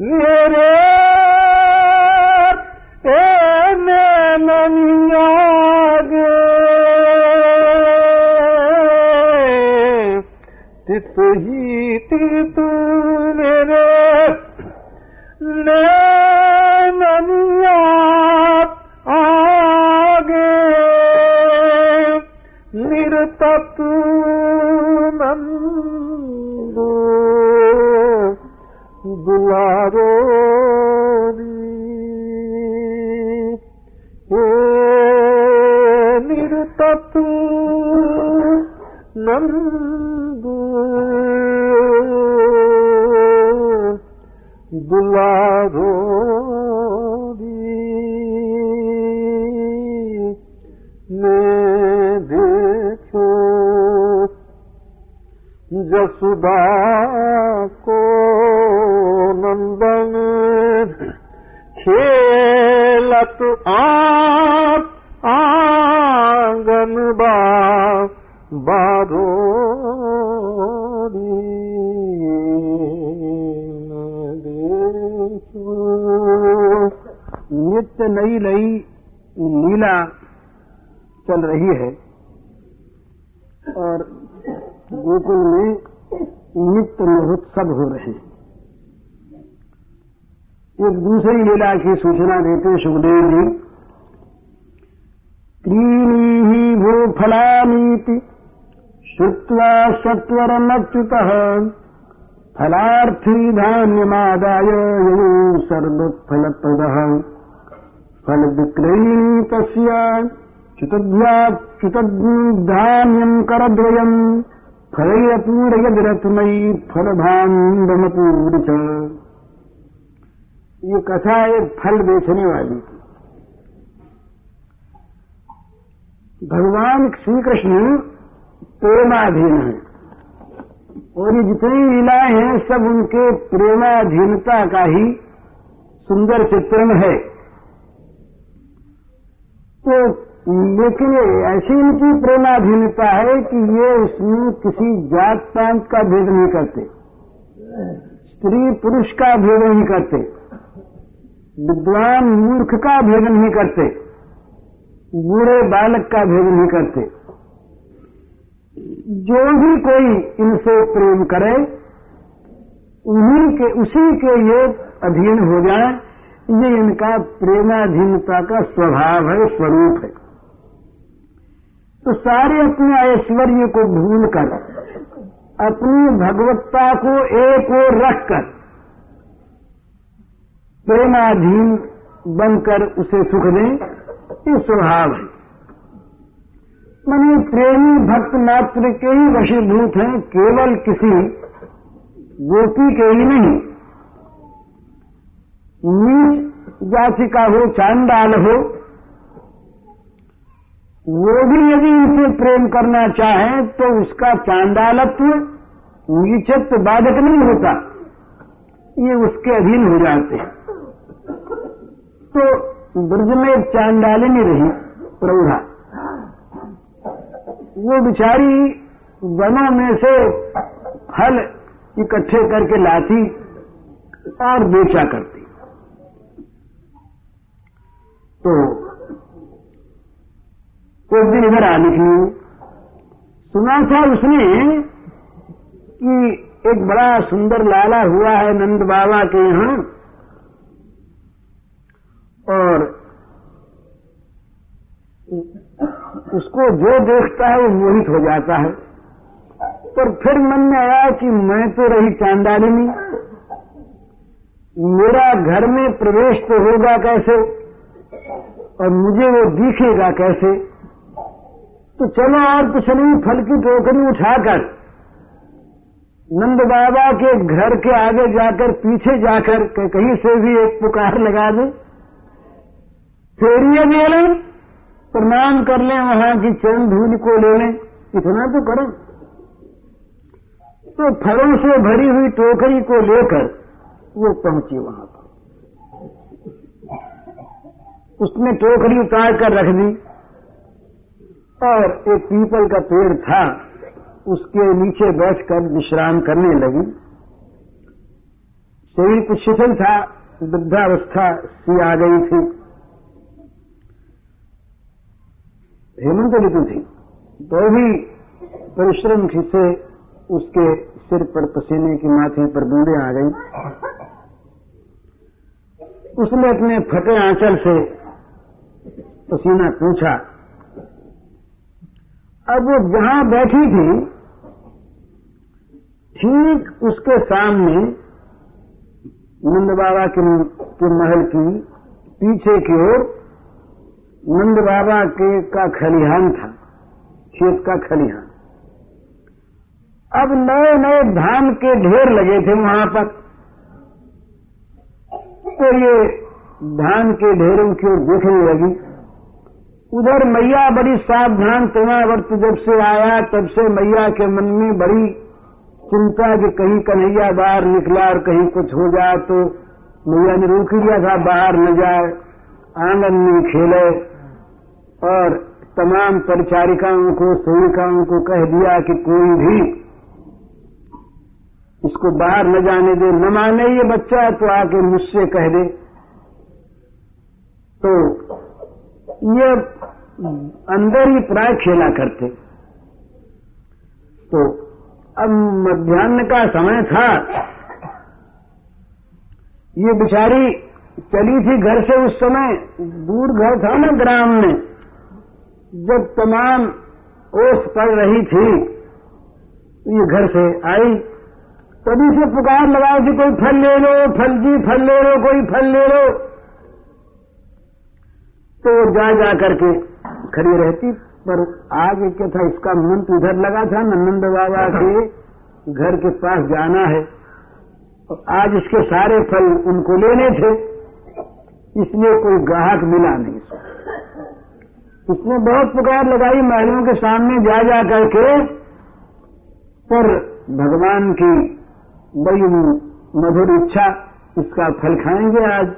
मेरे तित ही तू रही है और गोकुल में नित्य महोत्सव हो रहे हैं। एक दूसरी लीला की सूचना देते सुखदेव जी। त्रीणी ही भू फलानीति, श्रुत्वा सत्वरमच्युत, फलार्थी धान्यमादाय सर्वफलप्रदः। फल विक्रयणी तस्य च्युतधान्यम् करद्वयम् फलैरपूरयदिरत्मयी फलभाण्डमपूरि च ये कथा एक फल बेचने वाली। थी भगवान श्री कृष्ण प्रेमाधीन है। और ये जितनी लीलाएँ हैं, सब उनके प्रेमाधीनता का ही सुंदर चित्रण है। तो लेकिन ऐसी इनकी प्रेमाधीनता है कि ये उसमें किसी जात पात का भेद नहीं करते। स्त्री पुरुष का भेद नहीं करते। विद्वान मूर्ख का भेद नहीं करते। बूढ़े बालक का भेद नहीं करते। जो भी कोई इनसे प्रेम करे, उन्हीं के, उसी के ये अधीन हो जाए। ये इनका प्रेमाधीनता का स्वभाव है, स्वरूप है। तो सारे अपने ऐश्वर्य को भूलकर अपनी भगवत्ता को एक ओर रखकर प्रेमाधीन बनकर उसे सुख दें, ये स्वभाव है। मनी प्रेमी भक्त मात्र के ही वशीभूत हैं, केवल किसी गोपी के ही नहीं। नीच जाति का हो, चांडाल हो वो भी यदि इनसे प्रेम करना चाहे तो उसका चांडालत्व नीचत्व बाधक नहीं होता। ये उसके अधीन हो जाते हैं। तो ब्रज में एक चांडालिनी रही, प्रौढ़ा। वो बिचारी वनों में से फल इकट्ठे करके लाती और बेचा करती। तो एक दिन इधर आ निकली सुना था उसने कि एक बड़ा सुंदर लाला हुआ है नंद बाबा के यहाँ, और उसको जो देखता है वो मोहित हो जाता है। पर फिर मन में आया कि मैं तो रही चांदालिनी मेरा घर में प्रवेश तो होगा कैसे, और मुझे वो दिखेगा कैसे? तो चलो और कुछ नहीं, फल की टोकरी उठाकर नंद बाबा के घर के आगे जाकर, पीछे जाकर कहीं से भी एक पुकार लगा दे। फेरिए दे लें प्रणाम कर लें वहाँ की चरण धूल को ले लें। इतना तो करें। तो फलों से भरी हुई टोकरी को लेकर वो पहुँची वहाँ पर। उसने टोकरी उतार कर रख दी। और एक पीपल का पेड़ था, उसके नीचे बैठकर विश्राम करने लगी। शरीर कुछ शिथिल था, वृद्धावस्था सी आ गई थी। हेमंत ऋतु थी तो भी परिश्रम से उसके सिर पर पसीने की माथे पर बूंदे आ गई उसने अपने फटे आंचल से पसीना पूछा अब वो जहाँ बैठी थी ठीक उसके सामने नंद बाबा के, के महल की पीछे की ओर नंद बाबा के का खलिहान था खेत का खलिहान। अब नए नए धान के ढेर लगे थे वहाँ पर। तो ये धान के ढेरों की ओर देखने लगी। उधर मैया बड़ी सावधान वर्त जब से आया, तब से मैया के मन में बड़ी चिंता कि कहीं कन्हैया बाहर निकला और कहीं कुछ हो जाए तो मैया ने रोक लिया था, बाहर न जाए, आँगन में खेले और तमाम परिचारिकाओं को सेविकाओं को कह दिया कि कोई भी इसको बाहर न जाने दे, न माने ये बच्चा है तो आके मुझसे कह दे। तो ये अंदर ही प्राय खेला करते। तो अब मध्यान्ह का समय था। ये बिचारी चली थी घर से उस समय, दूर घर था ना ग्राम में। जब तमाम ओस पड़ रही थी, ये घर से आई। तभी से पुकार लगाओ कि कोई फल ले लो, फल जी, फल ले लो, कोई फल ले लो। तो जा जा करके खड़ी रहती। पर आगे क्या था, इसका मन तो इधर लगा था नंद बाबा के घर के पास जाना है। और आज इसके सारे फल उनको लेने थे। इसलिए कोई ग्राहक मिला नहीं। इसने बहुत पुकार लगाई महलों के सामने जा जा करके। पर भगवान की बड़ी मधुर इच्छा, इसका फल खाएँगे आज।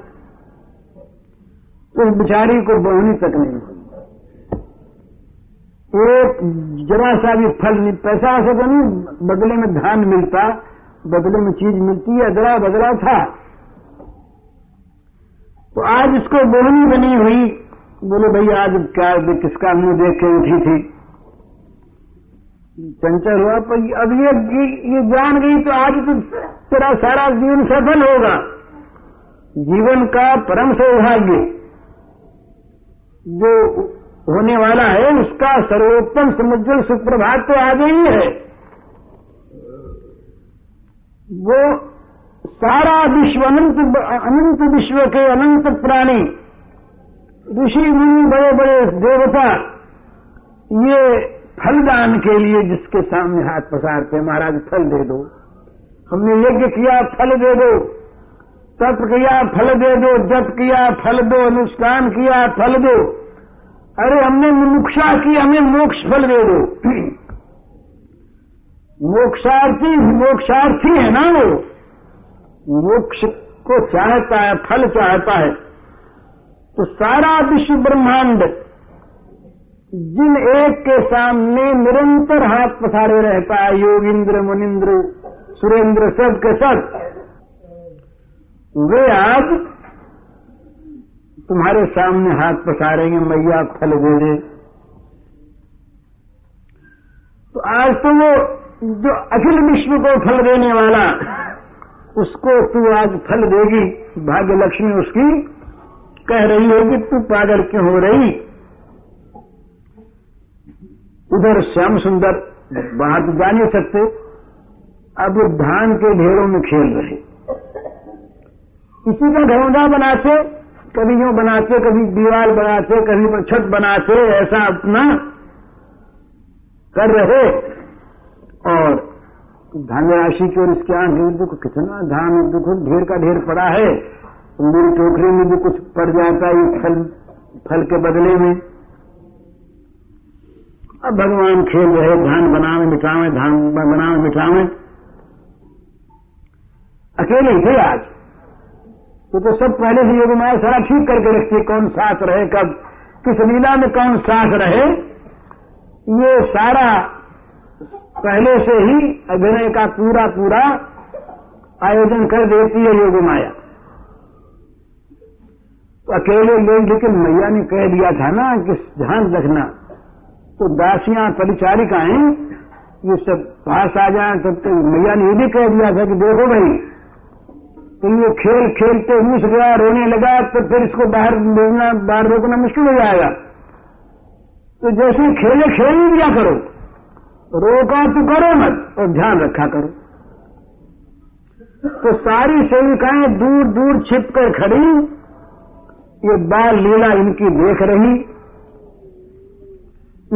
उस बिचारी को बहुनी तक नहीं। हुई एक जरा सा भी फल नहीं, पैसा ऐसा तो नहीं, बदले में धान मिलता, बदले में चीज़ मिलती है अदला बदला था। तो आज इसको बोहनी बनी हुई, बोले भाई आज क्या किसका मुँह देख के उठी थी। चंचल हुआ, पर अब ये ये जान गई तो आज तो तेरा सारा जीवन सफल होगा। जीवन का परम सौभाग्य। जो होने वाला है, उसका सर्वोत्तम समुज्जल सुप्रभात तो आ गई है। वो सारा विश्व अनंत अनंत विश्व के अनंत प्राणी, ऋषि, मुनि, बड़े बड़े देवता, ये फलदान के लिए जिसके सामने हाथ पसारते महाराज, फल दे दो। हमने यज्ञ किया, फल दे दो। तप किया, फल दे दो, जप किया, फल दो, अनुष्ठान किया, फल दो। अरे, हमने मुमुक्षा की, हमें मोक्ष फल दे दो। मोक्षार्थी मोक्षार्थी है ना वो? मोक्ष को चाहता है, फल चाहता है। तो सारा विश्व ब्रह्मांड, जिन एक के सामने निरंतर हाथ पसारे रहता है, योगिंद्र, मुनिंद्र, सुरेंद्र सब के सब वे आज तुम्हारे सामने हाथ पसारेंगे, मैया फल दे तो आज तो वो जो अखिल विश्व को फल देने वाला, उसको तू आज फल देगी। भाग्य लक्ष्मी उसकी कह रही होगी तू पागल क्यों हो रही? उधर श्याम सुंदर वहाँ तो जा नहीं सकते। अब वो धान के ढेरों में खेल रहे। इसी का घरौंदा बनाते, कभी यूँ बनाते, कभी दीवार बनाते, कभी छत बनाते, ऐसा अपना कर रहे। और धान राशि की ओर इसके आँख दुख, कितना धान देखो, ढेर का ढेर पड़ा है। मेरी टोकरी में भी कुछ पड़ जाता है फल फल के बदले में। अब भगवान खेल रहे धान बनावे, मिटावे, धान बनावे, मिटावे। अकेले थे आज। तो, तो सब पहले से योगी माया सारा ठीक करके रखती है कौन साथ रहे कब? किस लीला में कौन साथ रहे? ये सारा पहले से ही अभिनय का पूरा पूरा आयोजन कर देती है योग माया। तो अकेले लोग लेकिन मैया ने कह दिया था ना कि ध्यान रखना। तो दासियाँ परिचारिकाएँ ये सब पास आ जाए तब तो मैया ने ये भी कह दिया था कि देखो भाई तो ये खेल खेलते घुस गया रोने लगा तो फिर इसको बाहर भेजना बाहर रोकना मुश्किल हो जाएगा। तो जैसे खेले, खेल ही दिया करो। रोका तो करो मत, और ध्यान रखा करो। तो सारी सेविकाएँ दूर दूर छिप कर खड़ी। ये बाल लीला इनकी देख रही।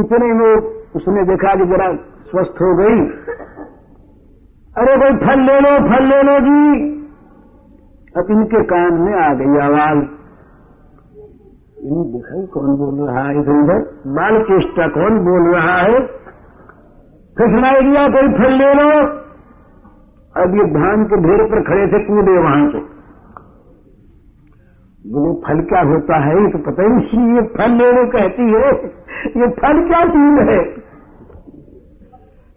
इतने में उसने देखा कि जरा स्वस्थ हो गई। अरे भाई फल ले लो, फल ले लो जी। अब इनके कान में आ गई आवाज़। इन्हें देखा कौन बोल रहा है इधर उधर। बाल चेष्टा कौन बोल रहा है? फिर सुनाई दिया कोई फल ले लो। अब ये धान के ढेर पर खड़े थे कूदे वहाँ से। बोले फल क्या होता है? ये तो पता ही नहीं ये फल लेने कहती है। ये फल क्या चीज़ है?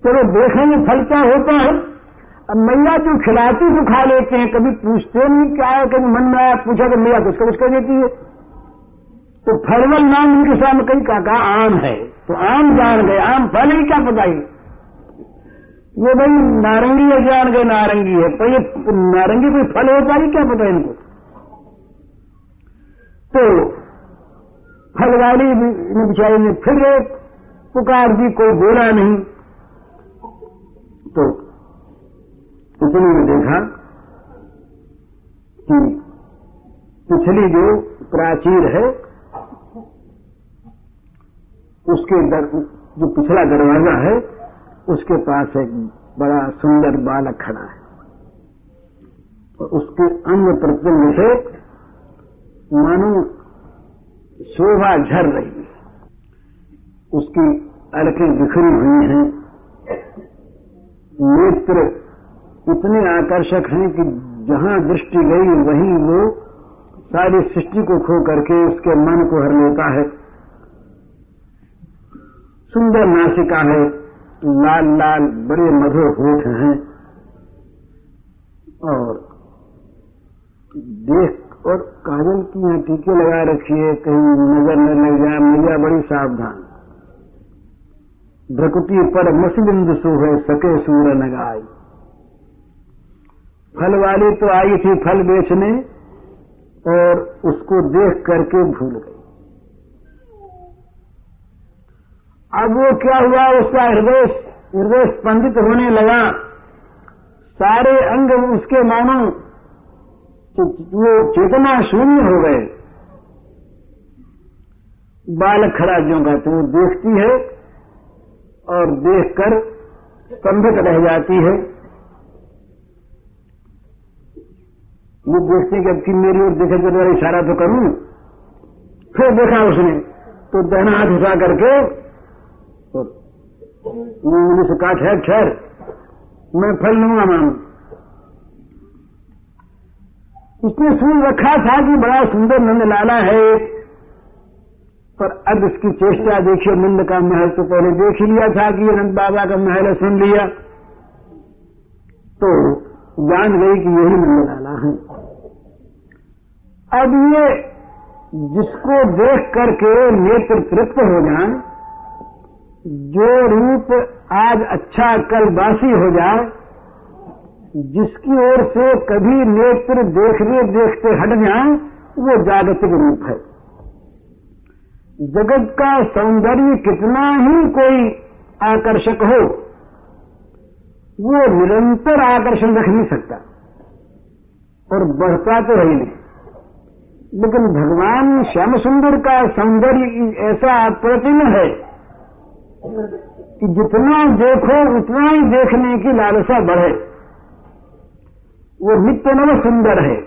चलो तो देखेंगे फल क्या होता है? अब मैया जो खिलाती तो खा लेते हैं, कभी पूछते नहीं क्या है, कभी मन में आया, पूछा तो मैया कुछ कुछ कह देती है। तो फरवल नाम उनके सामने कहीं, काका, आम है। तो आम जान गए, आम फल ही क्या पता ही? ये भाई नारंगी है, जान गए, नारंगी है। तो ये नारंगी कोई फल होता ही, क्या पता इनको? तो फलवाली ने बिचारी ने फिर पुकार दी, कोई बोला नहीं। तो इतने में देखा। कि पिछली जो प्राचीर है उसके दर, जो पिछला दरवाज़ा है उसके पास एक बड़ा सुंदर बालक खड़ा है। और उसके अंग प्रत्यंग से मानो शोभा झर रही है। उसकी अलकें बिखरी हुई हैं। नेत्र इतने आकर्षक हैं कि जहाँ दृष्टि गई, वहीं वो सारी सृष्टि को खो करके उसके मन को हर लेता है। सुंदर नासिका है, लाल लाल बड़े मधुर होठ हैं। और देख और काजल की यहाँ टीके लगा रखिए कहीं नज़र न लग जाए, मैया बड़ी सावधान। भ्रकुटी पर मसबिंद है, सके सूर नगाई फल वाली तो आई थी फल बेचने और उसको देख करके भूल गई। अब वो क्या हुआ? उसका हृदय हृदय स्पंदित होने लगा। सारे अंग उसके मानो वो चेतना शून्य हो गए। बालक खड़ा जो तो वो देखती है और देखकर स्तंभित रह जाती है। वो देखते कि अब कि मेरी ओर देखे तो इशारा तो करूँ। फिर देखा उसने तो दहना हाथ उठा करके उन्होंने से कहा ठहर ठहर मैं फल लूँगा मानू उसने सुन रखा था कि बड़ा सुंदर नंद लाला है, पर अब इसकी चेष्टा देखिए, नंद का महल तो पहले देख लिया था कि नंद बाबा का महल है, सुन लिया। तो जान गई कि यही नंद लाला है। अब ये जिसको देख करके नेत्र तृप्त हो जाए, जो रूप आज अच्छा कल बासी हो जाए, जिसकी ओर से कभी नेत्र देखने देखते हट जाए, वो जागतिक रूप है। जगत का सौंदर्य कितना ही कोई आकर्षक हो, वो निरंतर आकर्षण रख नहीं सकता और बढ़ता तो है नहीं। लेकिन भगवान श्याम सुंदर का सौंदर्य ऐसा अप्रतिम है कि जितना देखो, उतना ही देखने की लालसा बढ़े। वो नित्य नव सुंदर है।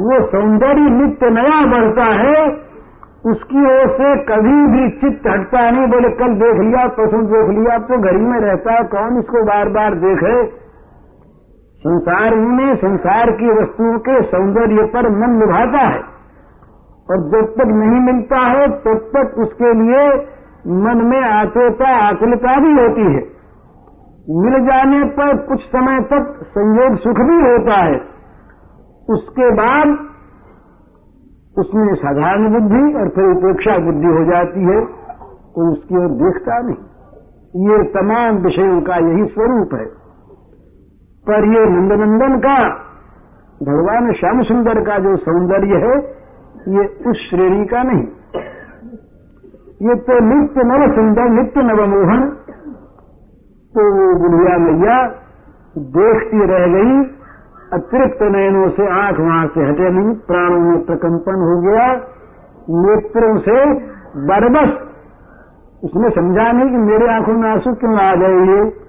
वो सौंदर्य नित्य नया बढ़ता है, उसकी ओर से कभी भी चित्त हटता नहीं, बोले, कल देख लिया, परसों देख लिया तो घर में रहता है, कौन इसको बार बार देखे? संसार ही में संसार की वस्तुओं के सौंदर्य पर मन निभाता है। और जब तक नहीं मिलता है, तब तक उसके लिए मन में आतोता आकुलता भी होती है। मिल जाने पर कुछ समय तक संयोग सुख भी होता है। उसके बाद उसमें साधारण बुद्धि और फिर उपेक्षा बुद्धि हो जाती है, कोई उसकी ओर देखता नहीं। ये तमाम विषयों का यही स्वरूप है। पर ये नंदनंदन का, भगवान श्याम सुंदर का जो सौंदर्य है, ये उस श्रेणी का नहीं। ये तो नित्य नव सुंदर, नित्य नवमोहन तो वो बुढ़िया मैया देखती रह गई, अतिरिक्त नयनों से आँख वहाँ से हटे नहीं, प्राणों में प्रकंपन हो गया, नेत्रों से बरबस। उसने समझा नहीं कि मेरे आँखों में आँसू क्यों आ गए ये?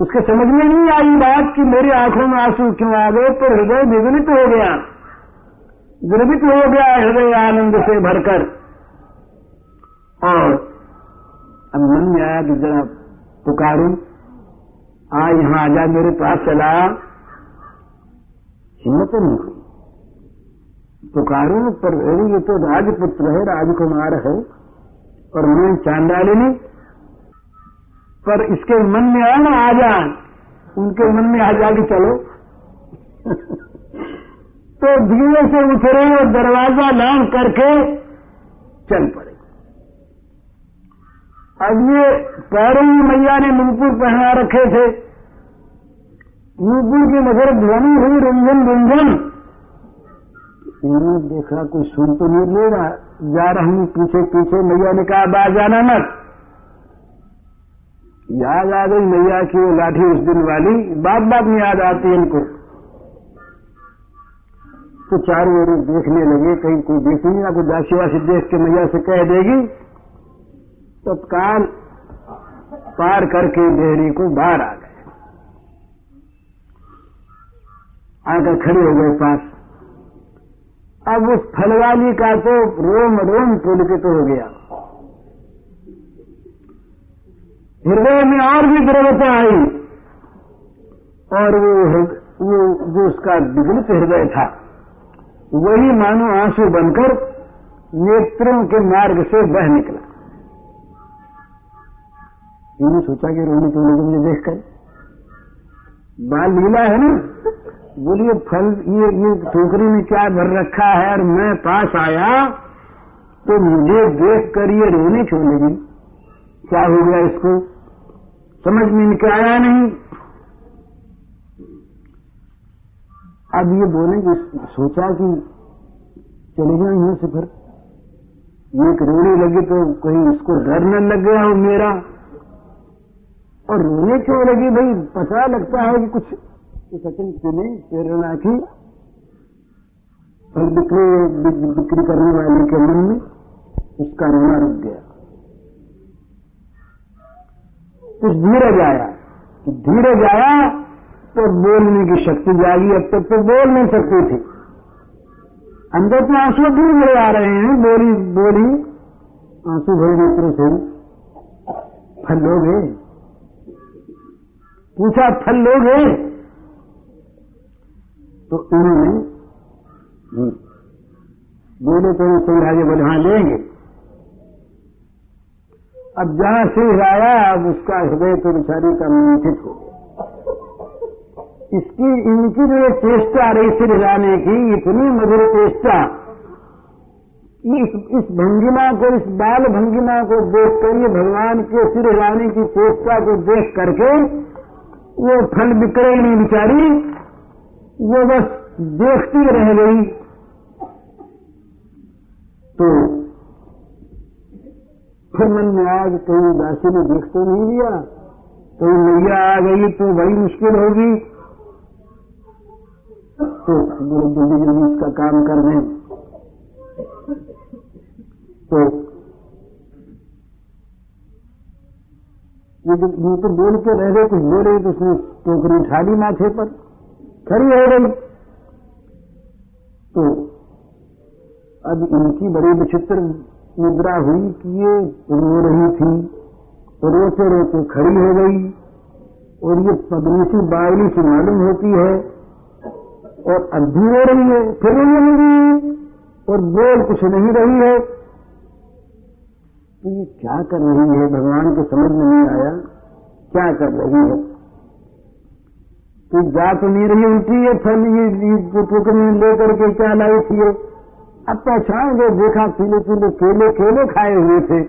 उसके समझ में नहीं आई बात कि मेरी आँखों में आँसू क्यों आ गए तो हृदय विगलित हो गया। द्रवित हो गया हृदय आनंद से भरकर। और अब मन में आया कि जरा पुकारू, आ यहाँ आ जा, मेरे पास चला। हिम्मत नहीं हुई। पुकारू पर ये तो राजपुत्र है, राजकुमार है। और मैं चांडालिनी पर इसके मन में आया ना आ जा उनके मन में आ जा चलो। तो धीरे से उतरे और दरवाज़ा लांग करके चल पड़े। अब ये पैरों में मैया ने मुंहपुर पहना रखे थे। मुंहपुर की नज़र ध्वनि हुई रुंझन रुंझन इन्होंने देखा, कोई सुन तो नहीं ले रहा। जा रहा हूँ, पीछे पीछे। मैया ने कहा बाहर जाना मत। याद आ गई मैया की वो लाठी उस दिन वाली। बात बात में याद आती है इनको। तो चारों ओर देखने लगे, कहीं कोई देख नहीं, आपको दासी वासी देख के मैया से कह देगी, तत्काल तो पार करके डेहरी को बाहर आ गए। आकर खड़े हो गए पास। अब उस फलवाली का तो रोम रोम पुलकित हो गया। हृदय में और भी द्रवता आई। और वो वो जो उसका विगलित हृदय था, वही मानो आँसू बनकर नेत्रों के मार्ग से बह निकला। इन्होंने सोचा कि रोने क्यों लगे मुझे देखकर बाल लीला है ना? बोलिए, फल, ये ये टोकरी में क्या भर रखा है? और मैं पास आया तो मुझे देख कर ये रोने लगी क्या हो गया इसको? समझ में इनके आया नहीं। अब ये बोले कि सोचा कि चले जाए यहाँ से फिर। ये रोने लगे तो कहीं इसको डर न लग गया हो मेरा। और रोने क्यों लगी भाई? पता लगता है कि कुछ सचिन सुने प्रेरणा की फल बिक्री बिक्री करने वाले के मन में उसका रोना रुक गया। कुछ धीरज आया धीरज आया तो बोलने की शक्ति जागी। अब तक तो बोल नहीं सकती थी। अंदर तो आँसू दूर मिले आ रहे हैं। बोली बोली, आँसू भरे नेत्रों से। फल लोगे पूछा, फल लोगे तो उन्होंने बोले तो सिंह बोले हाँ लेंगे अब जहाँ सिंह आया अब उसका हृदय तो बेचारी का मंथित हो इसकी इनकी जो चेष्टा रही सिर हिलाने की, इतनी मधुर चेष्टा, इस इस भंगिमा को, इस बाल भंगिमा को देख कर ये भगवान के सिर हिलाने की चेष्टा को देख करके, वो फल बिक्रे नहीं बिचारी, वो बस देखती रह गई। तो फिर मन में कि कहीं दासी ने देख तो नहीं लिया? कहीं मैया आ गई तो बड़ी मुश्किल होगी। तो बोले जल्दी जल्दी उसका काम कर दें तो ये जब ये तो बोल के रह गए, कुछ बोले तो उसने टोकरी उठा ली माथे पर। खड़ी हो गई। तो अब इनकी बड़ी विचित्र मुद्रा हुई कि ये रो रही थी रोते रोते खड़ी हो गई, और ये पगली सी बावली सी मालूम होती है, और अब भी रो रही है, फिर रो रही और बोल कुछ नहीं रही है। तो ये क्या कर रही है? भगवान को समझ में नहीं आया, क्या कर रही है? तू जा तो नहीं रही उल्टी, ये फल, ये टोकरी लेकर के क्या लाई थी ये? अब पहचान गए देखा पीले पीले केले केले खाए हुए थे।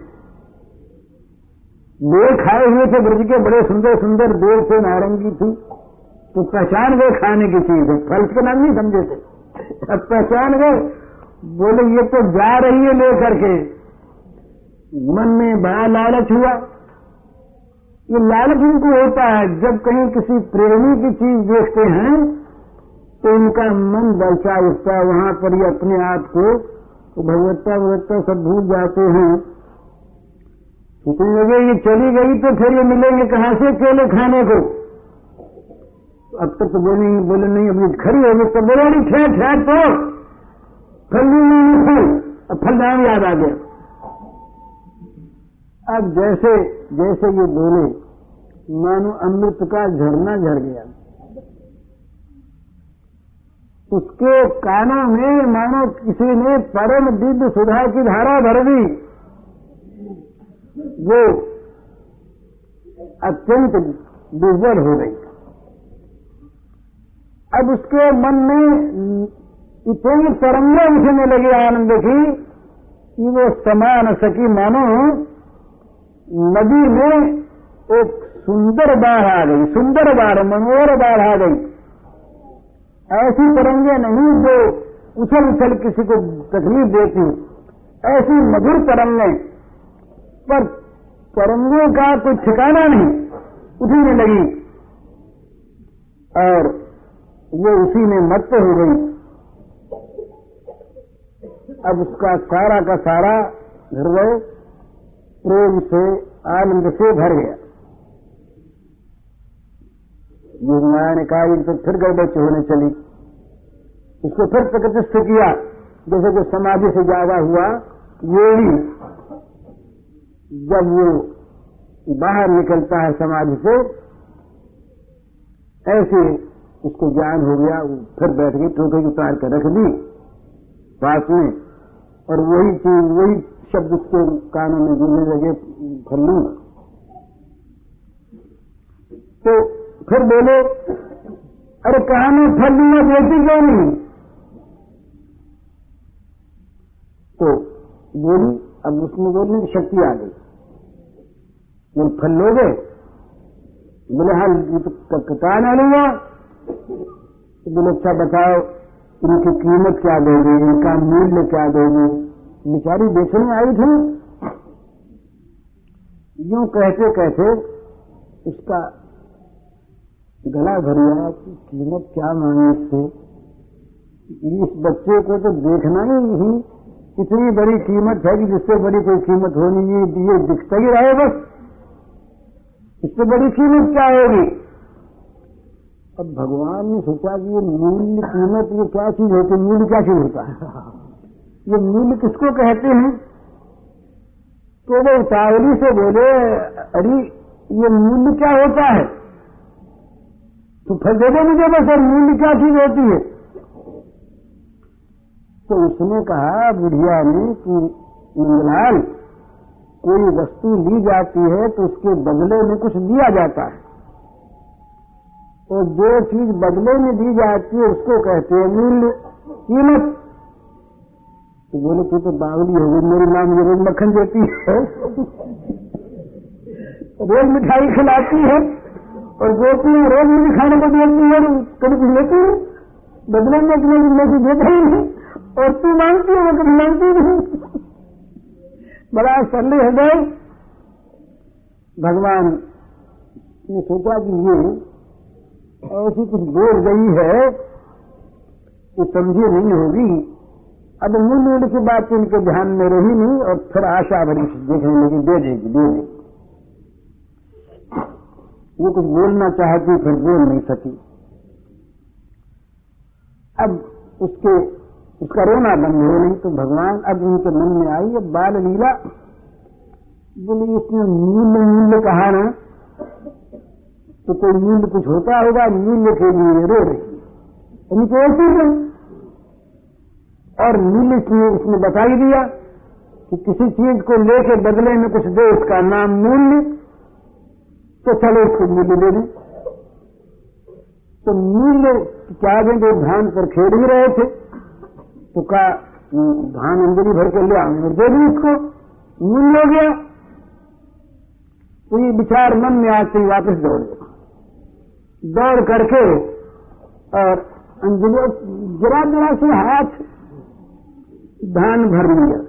बेल खाए हुए थे, ब्रज के बड़े सुंदर सुंदर बेल थे, नारंगी थी। तो पहचान गए खाने की चीज़ है। फल के नाम नहीं समझे थे। अब पहचान गए। बोले, ये तो जा रही है लेकर के। मन में बड़ा लालच हुआ। ये लालच इनको होता है जब कहीं किसी प्रेमी की चीज़ देखते हैं इनका मन बलचा उठता है, वहाँ पर ये अपने आप को तो भगवत्ता भगवत्ता सब भूल जाते हैं। सोचने लगे ये चली गई तो फिर ये मिलेंगे कहाँ से केले खाने को? अब तक तो बोले बोले नहीं अभी खड़ी होगी तो बोले नहीं ठहर ठहर तो। फल नहीं अब फल नाम याद आ गया। अब जैसे जैसे ये बोले, मानो अमृत का झरना झर गया। उसके कानों में मानो किसी ने परम दिव्य सुधा की धारा भर दी। वो अत्यंत दुर्बल हो गई। अब उसके मन में इतनी तरंगे उठने लगी आनंद की कि वो समान सकी। मानो नदी में एक सुंदर बाढ़ आ गई, सुंदर बाढ़, मनोहर बाढ़ आ गई। ऐसी तरंगे नहीं जो उछल उछल किसी को तकलीफ़ देती ऐसी मधुर तरंगे। पर तरंगों का कोई ठिकाना नहीं उठने लगी। और वो उसी में मत हो गई। अब उसका सारा का सारा हृदय प्रेम से, आनंद से भर गया। योगमाया ने कहा तो फिर गड़बड़ होने चली। उसको फिर प्रतिष्ठ किया। जैसे कि समाधि से ज़्यादा हुआ योगी जब वो बाहर निकलता है समाधि से, ऐसे उसको ज्ञान हो गया फिर बैठ गई टोकरी उतार कर रख दी पास में। और वही चीज़, वही शब्द उसके कानों में जुड़ने लगे फल्लू तो फिर बोले, अरे कहा मैं फल दूँगा देती क्यों नहीं? तो बोली अब उसमें बोलने की शक्ति आ गई। बोल, फल लोगे? बोले हाँ तो कहा ना लूँगा। तो बोले अच्छा बताओ, इनकी कीमत क्या दोगे? इनका मूल्य क्या दोगे? बेचारी बेचने आई थी। यूँ कहते कहते उसका गला भर गया कि कीमत क्या मांगे इससे? इस बच्चे को तो देखना ही नहीं। इतनी बड़ी कीमत है कि जिससे बड़ी कोई कीमत होनी ये ये दिखता ही रहे बस। इससे बड़ी कीमत क्या होगी? अब भगवान ने सोचा कि ये मूल्य कीमत, ये क्या चीज़ होती है? मूल्य क्या चीज़ होता है? ये मूल्य किसको कहते हैं? तो वो उतावली से बोले, अरे, ये मूल्य क्या होता है? तो फिर दे दे मुझे बस और मूल्य क्या चीज़ होती है? तो उसने कहा, बुढ़िया ने कि मंगलाल कोई वस्तु ली जाती है तो उसके बदले में कुछ दिया जाता है। और जो चीज़ बदले में दी जाती है, उसको कहते हैं मूल्य, कीमत। तो बोले, तू तो बावली हो गई, मेरी माँ मुझे रोज मक्खन देती है। रोज मिठाई खिलाती है। और गोपी रोज मुझे खाने को देती है, कभी कुछ लेती है, बदले में तुम्हें ज़िंदगी देता ही। और तू मांगती है वो कभी मांगती नहीं। बड़ा सरल हो गए भगवान ने सोचा कि ये ऐसी कुछ बोल गई है वो समझी नहीं होगी। अब मूल मूल की बात इनके ध्यान में रही नहीं, और फिर आशा भरी देखने लगी, दे देगी दे देगी। वो कुछ बोलना चाहती, फिर बोल नहीं सकी। अब उसके, उसका रोना बंद हो नहीं तो भगवान अब उनके मन में आई, अब बाल लीला। बोले, इसने मूल्य मूल्य कहा ना तो कोई मूल्य कुछ होता होगा मूल्य के लिए रो रही उनको ऐसी नहीं और मूल्य इसने, उसने बता ही दिया कि किसी चीज़ को लेके बदले में कुछ दे, उसका नाम मूल्य तो चलो इसको मूल्य दे दें तो मूल्य क्या दें तो धान पर खेड़ ही रहे थे। तो कहा धान अंजलि भर के ले आऊँगे दे दी उसको। मूल्य हो गया। तो ये विचार मन में आते ही वापस दौड़ गए। दौड़ करके, और अंजलि, जरा जरा से हाथ धान भर लिया।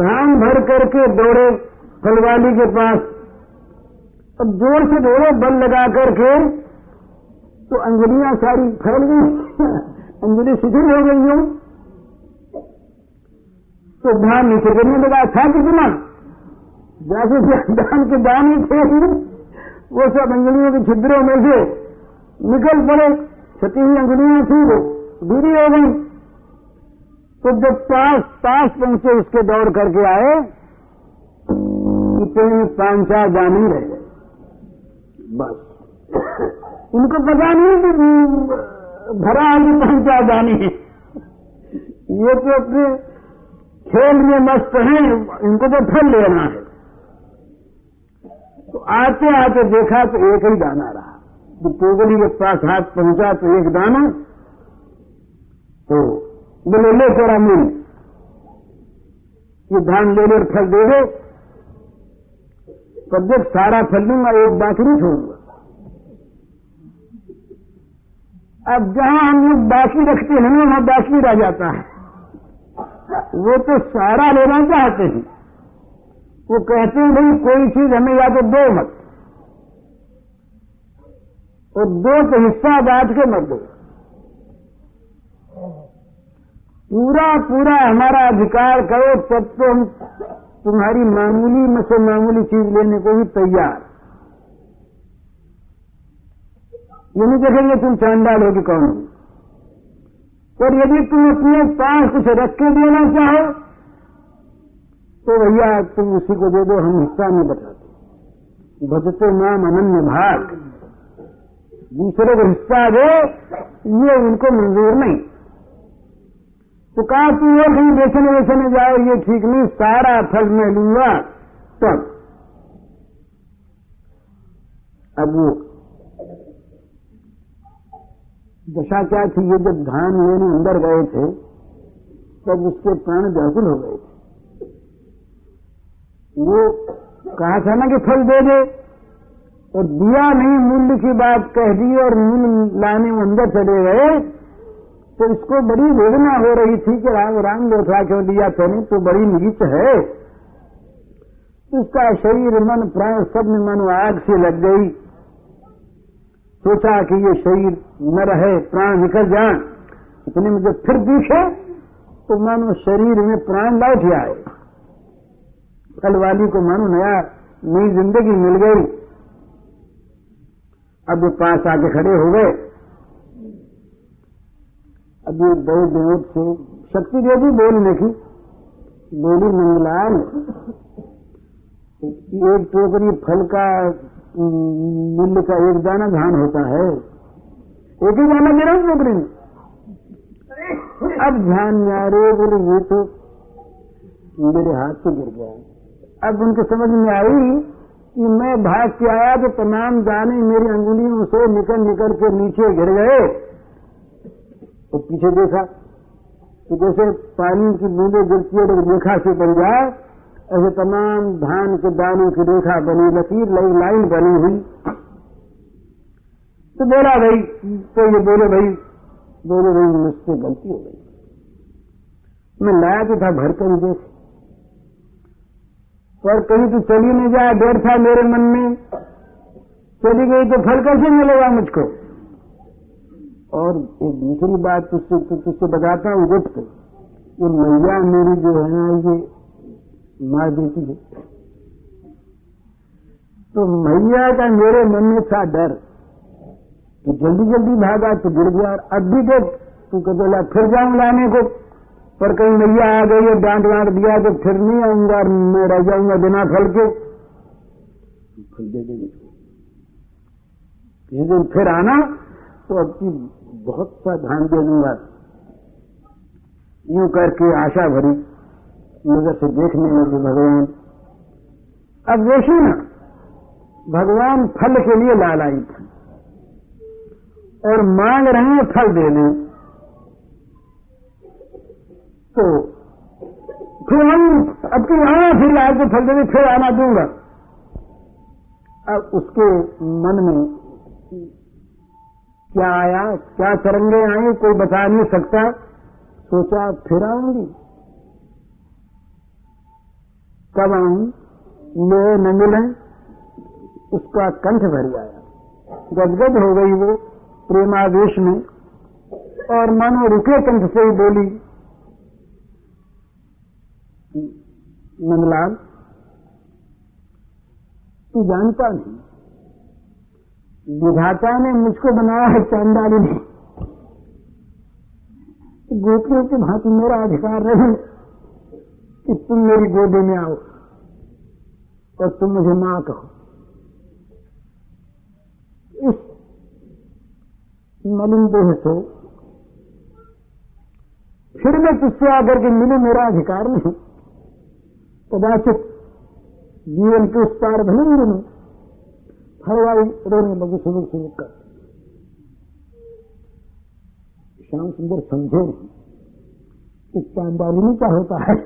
धान भर करके दौड़े फलवाली के पास। अब ज़ोर से दौड़े बल लगा करके। तो अंजलियाँ सारी फैल गई। अंजलि शिथिल हो गई हूँ। तो धान नीचे गिरने लगा। था कितना? जैसे धान के दाने थे। वो सब अंजलियों के छिद्रों में से निकल पड़े। छती हुई अंजलियाँ थी वो। दूरी हो गई। तो जब पास पास पहुँचे, उसके दौड़ करके आए इतने पाँच चार ही रह गए। बस। इनको पता नहीं कि भरा आगे पाँच चार जानी ये तो अपने खेल में मस्त हैं, इनको तो फल लेना है। तो आते आते देखा तो एक ही दाना रहा। जब पोगली के पास हाथ पहुँचा तो एक दाना तो बोले, ले तेरा मूल ये धान ले ले फल दे दे। पर जब सारा फल लूँगा एक बाकी नहीं छोड़ूँगा। अब जहाँ हम लोग बाकी रखते हैं, वहाँ बाकी रह जाता है। वो तो सारा लेना चाहते हैं। वो कहते हैं, भाई, कोई चीज़ हमें या तो दो मत। और दो तो हिस्सा बांट के मत दो। पूरा पूरा हमारा अधिकार करो, तब तो हम तुम्हारी मामूली में से मामूली चीज़ लेने को भी तैयार। ये नहीं देखेंगे तुम चांडाल होगी कौन होगी और यदि तुम अपने पास कुछ रख के देना चाहो तो भैया तुम उसी को दे दो, हम हिस्सा नहीं बताते भजते नाम अनन्य भाग। दूसरे को हिस्सा दे, ये उनको मंजूर नहीं। तो कहा तू ये कहीं बेचने बेचने ये ठीक नहीं, सारा फल मैं लूँगा। तब अब वो दशा क्या थी, ये जब धान लेने अंदर गए थे, तब उसके प्राण व्याकुल हो गए थे। वो कहा था ना कि फल दे दे, और दिया नहीं मूल्य की बात कह दी, और मूल्य लाने में अंदर चले गए तो इसको बड़ी वेदना हो रही थी कि राम राम लोथा क्यों दिया तो नहीं तो बड़ी नीच है। उसका शरीर, मन, प्राण सब में मन आग से लग गई। सोचा कि ये शरीर न रहे प्राण निकल जाए। इतने में जब फिर दिखे तो मानो शरीर में प्राण लौट आए। कल वाली को मानो नया, नई ज़िंदगी मिल गई। अब वो पास आके खड़े हो गए। ये बड़े दिनों से शक्ति देवी बोलने की बोली मंगलाल एक टोकरी फल का मूल्य का एक दाना धान होता है। एक ही दाना मेरा टोकरी में अब ध्यान में आ रहे बोले, ये तो मेरे हाथ से गिर गया अब उनको समझ में आई कि मैं भाग के आया तो तमाम दाने मेरी अंगुलियों से निकल निकल के नीचे गिर गए। तो पीछे देखा तो जैसे पानी की बूंदे गिरती है तो रेखा से बन जाए, ऐसे तमाम धान के दानों की रेखा बनी लकीर लई लाइन बनी हुई। तो बोला भाई तो ये बोले भाई बोले भाई मुझसे गलती हो गई। मैं लाया तो था भर कर देख पर कहीं तो चली नहीं जाए, डर था मेरे मन में। चली गई तो फल कैसे मिलेगा मुझको? और एक दूसरी बात तुझसे तुझसे बताता हूँ? गुप्त। ये मैया मेरी जो है ना ये मार देती है। तो मैया का मेरे मन में था डर कि जल्दी जल्दी भागा तो गिर गया और अब भी देख तू कहते बोला फिर जाऊँ लाने को? पर कहीं मैया आ गई है डांट वांट दिया तो फिर नहीं आऊँगा मैं रह जाऊँगा बिना फल के। फल दे देंगे। दिन फिर आना तो अब की बहुत सा ध्यान दे दूँगा यूँ करके आशा भरी, नज़र से देखने लगे भगवान। अब देखिए ना, भगवान फल के लिए लालायित हैं और मांग रहे हैं फल देने। तो फिर हम अब तो आना फिर लाए तो फल देने, फिर आना दूँगा। अब उसके मन में क्या आया, क्या तरंगे आई कोई बता नहीं सकता। सोचा, फिर आऊँगी। कब आऊँ? ले न मिले उसका कंठ भर आया गदगद हो गई वो प्रेमावेश में। और मानो रुके कंठ से ही बोली, नंदलाल, तू जानता नहीं। विधाता ने मुझको बनाया है चांदाली ने गोपियों की भांति मेरा अधिकार नहीं कि तुम मेरी गोदी में आओ और तुम मुझे माँ कहो। इस मलिन देह से फिर मैं तुझसे आकर के मिलू, मेरा अधिकार नहीं। कदाचित जीवन के उस पार भले ही नहीं हरवाई रोने लगी सुबह सुबह कर श्याम सुंदर समझे कि चांदालिनी क्या होता है।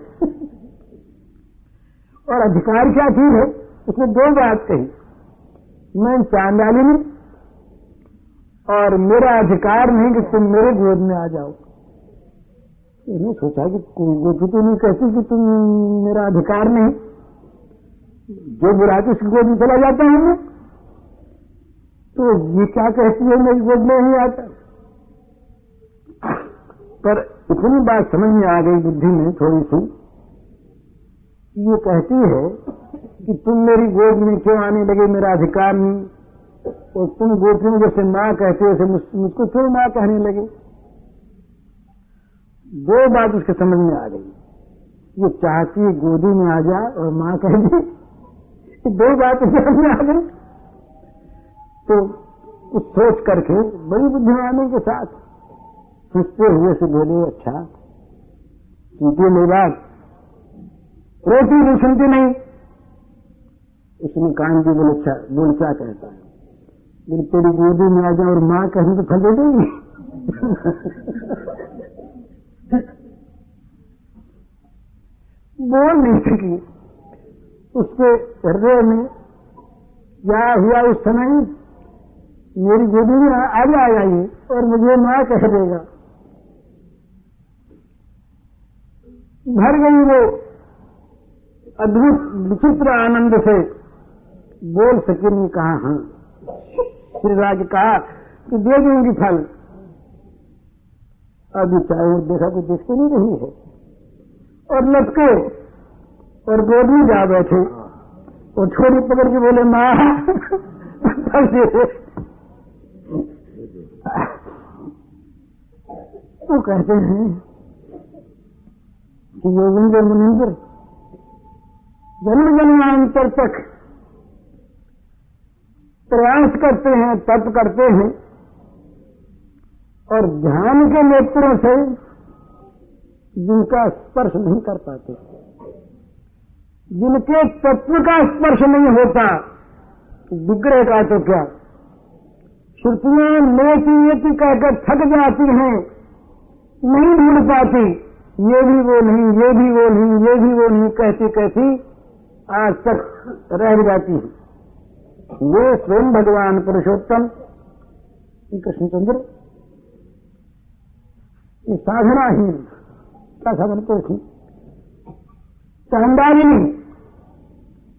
और अधिकार क्या चीज़ है? उसने दो बात कही। मैं चांदालिनी और मेरा अधिकार नहीं कि तुम मेरे गोद में आ जाओ। मैंने सोचा कि गोपी तो नहीं कहती कि तुम मेरा अधिकार नहीं। जो बुरा तो उसकी गोद में चला जाता है। मैं तो ये क्या कहती है मेरी गोद में नहीं आता? पर इतनी बात समझ में आ गई बुद्धि में थोड़ी सी। ये कहती है कि तुम मेरी गोद में क्यों आने लगे, मेरा अधिकार नहीं? और तुम गोपियों जैसे माँ कहते हो मुझको क्यों माँ कहने लगे? दो बात उसके समझ में आ गई। ये चाहती गोदी में आ जाए और माँ कह दी दो बात समझ में आ गई। तो कुछ सोच करके बड़ी बुद्धिमानी के साथ सोचते हुए से बोले अच्छा सुनती मेरी बात रोटी नहीं सुनती नहीं। उसने कान जी बोले अच्छा बोल, क्या कहता है? बोले, तेरी गोदी में आ जाए और माँ कहीं तो दे देगी। बोल नहीं सकी। उसके हृदय में क्या हुआ उस समय? मेरी गोदी में आ जाएगा ये और मुझे माँ कह देगा। भर गई वो अद्भुत, विचित्र आनंद से बोल सके नहीं कहा हाँ। श्री राज कहा कि दे दूँगी फल। अभी चाहे देखा तो देखते नहीं रही है। और लटके और गोद में जा बैठे। और छोरी पकड़ के बोले, माँ, फल दे। वो कहते हैं कि योगेंद्र मुनिंद्र जन्म जन्मांतर तक प्रयास करते हैं, तप करते हैं और ध्यान के नेत्रों से जिनका स्पर्श नहीं कर पाते, जिनके तत्व का स्पर्श नहीं होता, विग्रह का तो क्या? श्रुतियाँ लेती ये कहकर थक जाती हैं नहीं ढूंढ पाती। ये भी वो नहीं, ये भी वो नहीं, ये भी वो नहीं, कहती कहती आज तक रह जाती है। वे स्वयं भगवान पुरुषोत्तम कृष्णचंद्र साधना ही साधन को थी चांदालिनी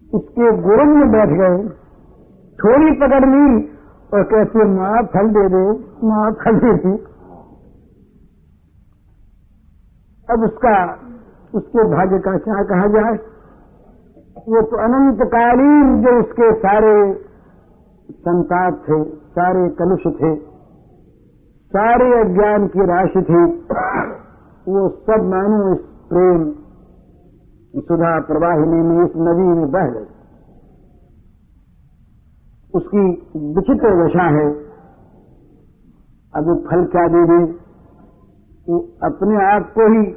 इसके गुरु में बैठ गए। थोड़ी पकड़ ली और कहते माँ, फल दे दे, माँ, फल दे दी। अब उसका, उसके भाग्य का क्या कहा जाए? वो तो अनंतकालीन जो उसके सारे संताप थे, सारे कलुष थे, सारे अज्ञान की राशि थी, वो सब मानो इस प्रेम सुधा प्रवाहिनी में इस नदी में बह गए। उसकी विचित्र दशा है। अब वो फल क्या दे दे? वो अपने आप को ही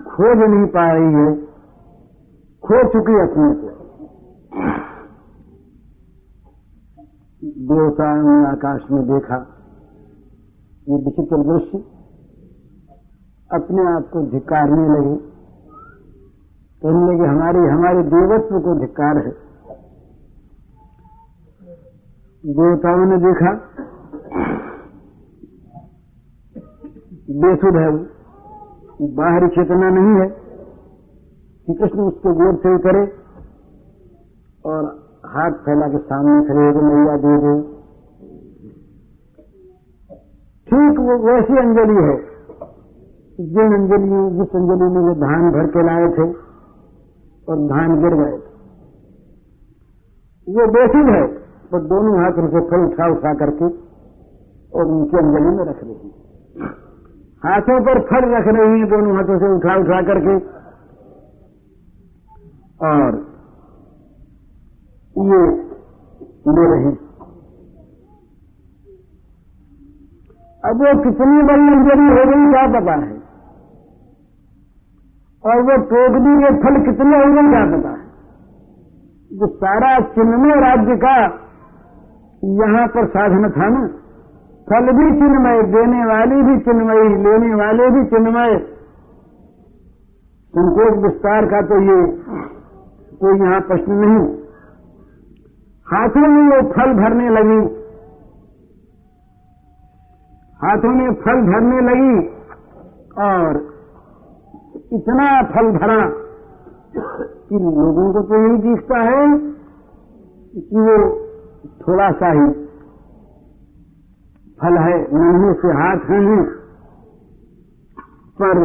खोज नहीं पा रही है। खो चुकी अपने को। देवताओं ने आकाश में देखा। ये विचित्र दृश्य अपने आप को धिकारने लगे। कहने लगे, हमारी, हमारे देवत्व को धिकार है। देवताओं ने देखा बेसुध है वो। बाहरी चेतना नहीं है कि कृष्ण उसको गोद से उतरे और हाथ फैला के सामने खड़े हो मैया दे दे ठीक वो वैसी अंजलि है। जिन अंजलियों, जिस अंजलि में वो धान भर के लाए थे और धान गिर गए थे। वो बेसिक है, वो दोनों हाथ उनसे फल उठा उठा करके और उनकी अंजलि में रख रही है। हाथों पर फल रख रही है, दोनों हाथों से उठा उठा करके। और ये ले रही। अब वो कितनी बड़ी अंजलि हो गई, क्या पता है? और वो टोकरी के फल कितने हो गए, क्या पता है? जो सारा चिन्मय राज्य का यहाँ पर साधन था ना। फल भी चिन्मय, देने वाली भी चिन्मयी, लेने वाले भी चिन्मय। संकोच विस्तार का तो ये, कोई यहाँ प्रश्न नहीं। हाथों में वो फल भरने लगी। हाथों में फल भरने लगी और इतना फल भरा कि लोगों को तो यही दिखता है कि वो थोड़ा सा ही फल है नन्हे से हाथ हैं पर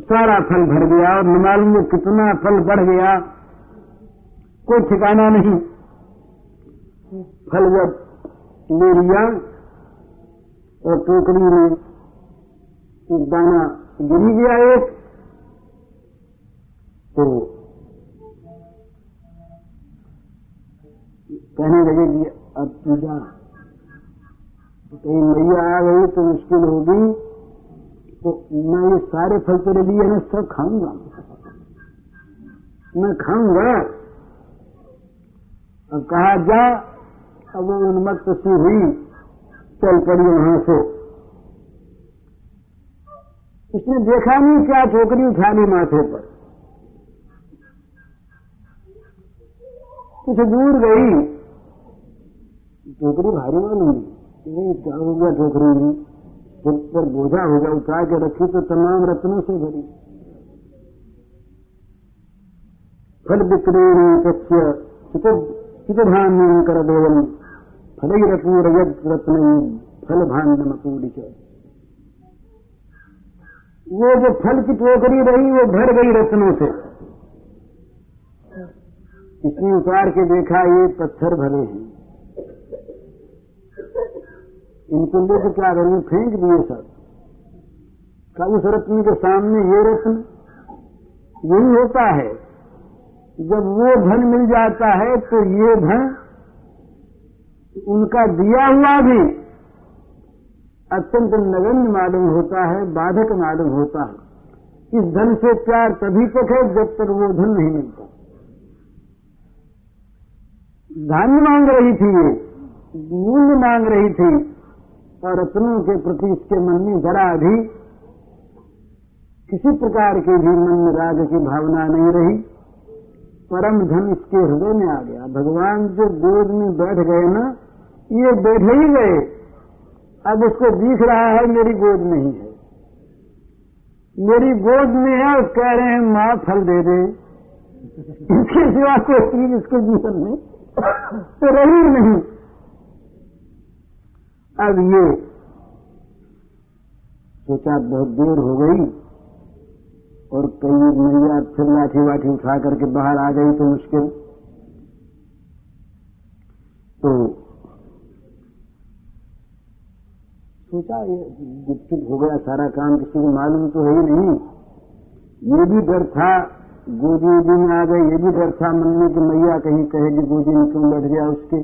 सारा फल भर गया और न मालूम कितना फल बढ़ गया। कोई ठिकाना नहीं। फल जब ले लिया और टोकरी में एक दाना गिरी गया एक। तो कहने लगे कि अब पूजा कहीं मैया आ गई तो मुश्किल होगी। तो मैं ये सारे फल तेरे लिए ना सब खाऊँगा। मैं खाऊँगा। अब कहा, जा। अब वो उन्मत्त सी हुई। चल पड़ी वहाँ से। उसने देखा नहीं क्या टोकरी उठा ली माथे पर। कुछ दूर गई। टोकरी भारी मालूम नहीं। सिर पर बोझा हो गया, उठा के रखी तो तमाम रत्नों से भरी। फल बिक्री तथ्य चितधान्य कर देवल फलई रपूर रत्न, फल भांडम पूडिच वो जो फल की टोकरी रही, वो भर गई रत्नों से। इसने उतार के देखा, ये पत्थर भरे हैं। इनको लेकर क्या करेंगे? फेंक दिए सब का उस रत्न के सामने ये रत्न? यही होता है। जब वो धन मिल जाता है तो ये धन उनका दिया हुआ भी अत्यंत नगण्य मालूम होता है, बाधक मालूम होता है। इस धन से प्यार तभी तक है जब तक वो धन नहीं मिलता। धान्य मांग रही थी, मूल्य मांग रही थी। और रत्नों के प्रति इसके मन में जरा भी किसी प्रकार के भी मन में राग की भावना नहीं रही। परम धन इसके हृदय में आ गया। भगवान जो गोद में बैठ गए ना, ये बैठ ही गए। अब उसको दिख रहा है, मेरी गोद नहीं है मेरी गोद में है, और कह रहे हैं, माँ, फल दे दे। इसके सिवा कोई चीज़ इसके जीवन में तो रही नहीं। अब ये सोचा बहुत देर हो गई और कई मैया फिर लाठी वाठी उठा करके बाहर आ गई तो मुश्किल तो सोचा ये गुपचुप हो गया, सारा काम किसी को मालूम तो है ही नहीं। ये भी डर था, गोदी में आ गई ये भी डर था, मन में कि मैया कहीं कहेगी गोदी में क्यों बैठ गया उसके।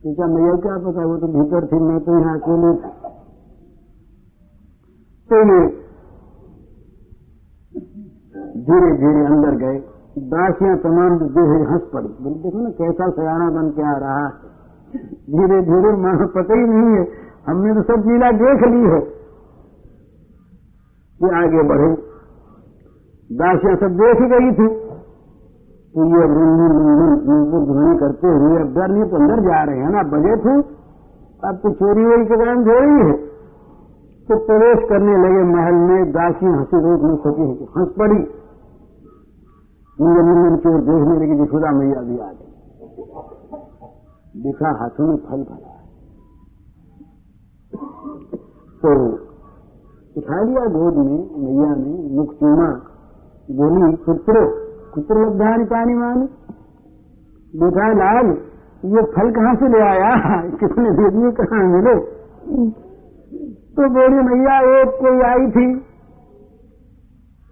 सोचा मैया क्या पता, वो तो भीतर थी, मैं तो यहाँ अकेले थी। तो ये धीरे धीरे अंदर गए। दासियाँ तमाम जो है हंस पड़ी। बोले, देखो ना कैसा सयाना बन के आ रहा है। धीरे धीरे माँ पता ही नहीं है, हमने तो सब लीला देख ली है। कि आगे बढ़े। दासियाँ सब देख गई थी। तो ये वृंदन वृंदन उनको ध्वनि करते हुए अब डर नहीं तो अंदर जा रहे हैं ना, बजे थे। अब तो चोरी वोरी के कारण थोड़ी है। तो प्रवेश करने लगे महल में, दासी हँसी रोक नहीं सकी हंस पड़ी। मुंगन मुंगन की ओर देखने लगी यशोदा मैया भी आ गई। देखा हाथों में फल भरा तो उठा लिया गोद में, मैया ने मुख चूमा, बोली पुत्रो पुत्र लब्धानी पानी मानी। देखा लाल, ये फल कहाँ से ले आया? किसने दे दिए कहाँ मिले? तो बोली, मैया, एक कोई आई थी।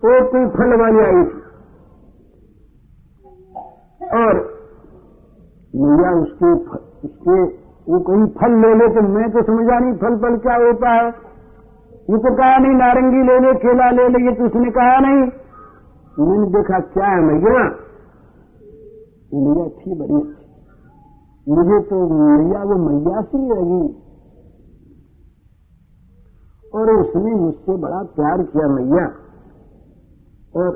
एक कोई फल वाली आई थी। और मैया, उसके उसके, वो कोई फल ले ले तो मैं तो समझा नहीं फल फल क्या होता है। ये तो कहा नहीं, नारंगी ले ले केला ले ले ये तो उसने कहा नहीं। मैंने देखा क्या है मैया? मैया थी बड़ी मुझे तो मैया, वो मैया सी लगी। और उसने मुझसे बड़ा प्यार किया मैया। और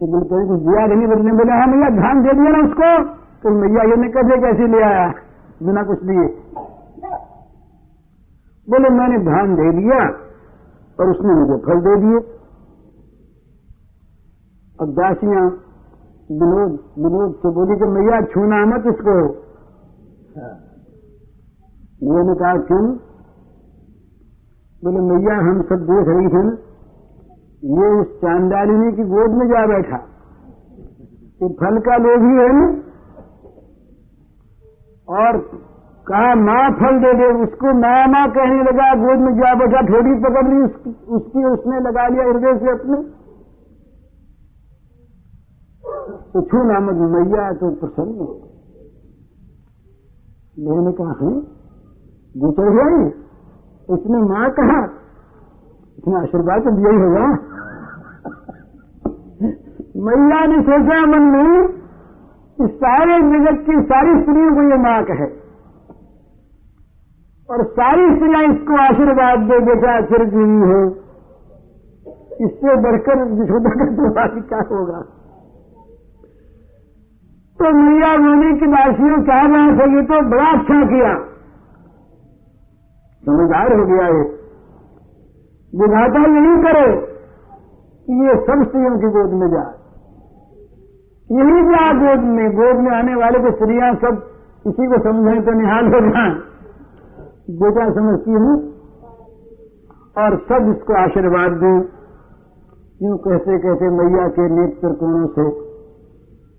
तो कि दिया नहीं बोलने बोले हाँ मैया, ध्यान दे दिया ना उसको। तो मैया ये नहीं कहे कैसे ले आया, बिना कुछ दिए। बोले, मैंने ध्यान दे दिया। और उसने मुझे फल दे दिए। अब दासियाँ विनोद विनोद से बोली कि मैया छूना मत इसको। मैंने कहा, क्यों? बोले, मैया, हम सब देख रही थे ना ये उस चांदालिनी की गोद में जा बैठा। तो फल का लोग ही है ना? और कहा, माँ, फल दे दे। उसको माँ माँ कहने लगा, गोद में जा बैठा, थोड़ी पकड़ ली उसकी उसने लगा लिया हृदय से अपने। तो छू नामक मैया तो प्रसन्न हो मैंने कहा, है गुजर गई उसने माँ कहा उसने आशीर्वाद तो दिया ही होगा। मैया ने सोचा, मन में कि सारे जगत की सारी स्त्रियों को ये माँ कहे। और सारी स्त्रियाँ इसको आशीर्वाद दे, बेटा चिरजीवी हो? इससे बढ़कर यशोदा का तो क्या होगा। तो मैया बोली की दासियों क्या बात है ये तो बड़ा अच्छा किया। समझदार हो गया है विधाता यही करे कि ये सब स्त्रियों की गोद में जाए। यही जा गोद में गोद में आने वाले को स्त्रियाँ सब इसी को समझें तो निहाल हो जाए। बेटा समझती हूँ और सब इसको आशीर्वाद दें। यूँ कहते कहते मैया के नेत्र कोणों से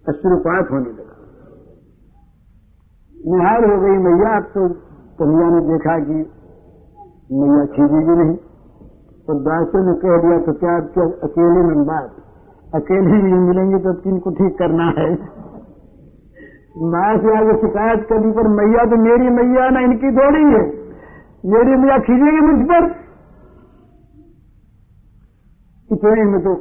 अश्रुपात होने लगा। निहाल हो गई मैया अब तो कन्हैया ने देखा कि मैया खींचेगी नहीं। तो दासों ने कह दिया तो क्या क्या अकेले में बात? अकेले नहीं मिलेंगे तो किनको ठीक करना है? माँ से आगे शिकायत करनी पर मैया तो मेरी मैया ना, इनकी थोड़ी है। मेरी मैया खींचेगी मुझ पर। इतने में तो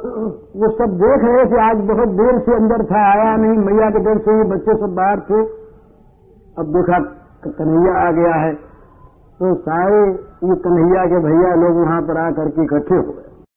वो सब देख रहे थे, आज बहुत देर से अंदर था, आया नहीं, मैया के डर से ये बच्चे सब बाहर थे। अब देखा कन्हैया आ गया है। तो सारे ये कन्हैया के भैया लोग वहाँ पर आकर के इकट्ठे हो गए।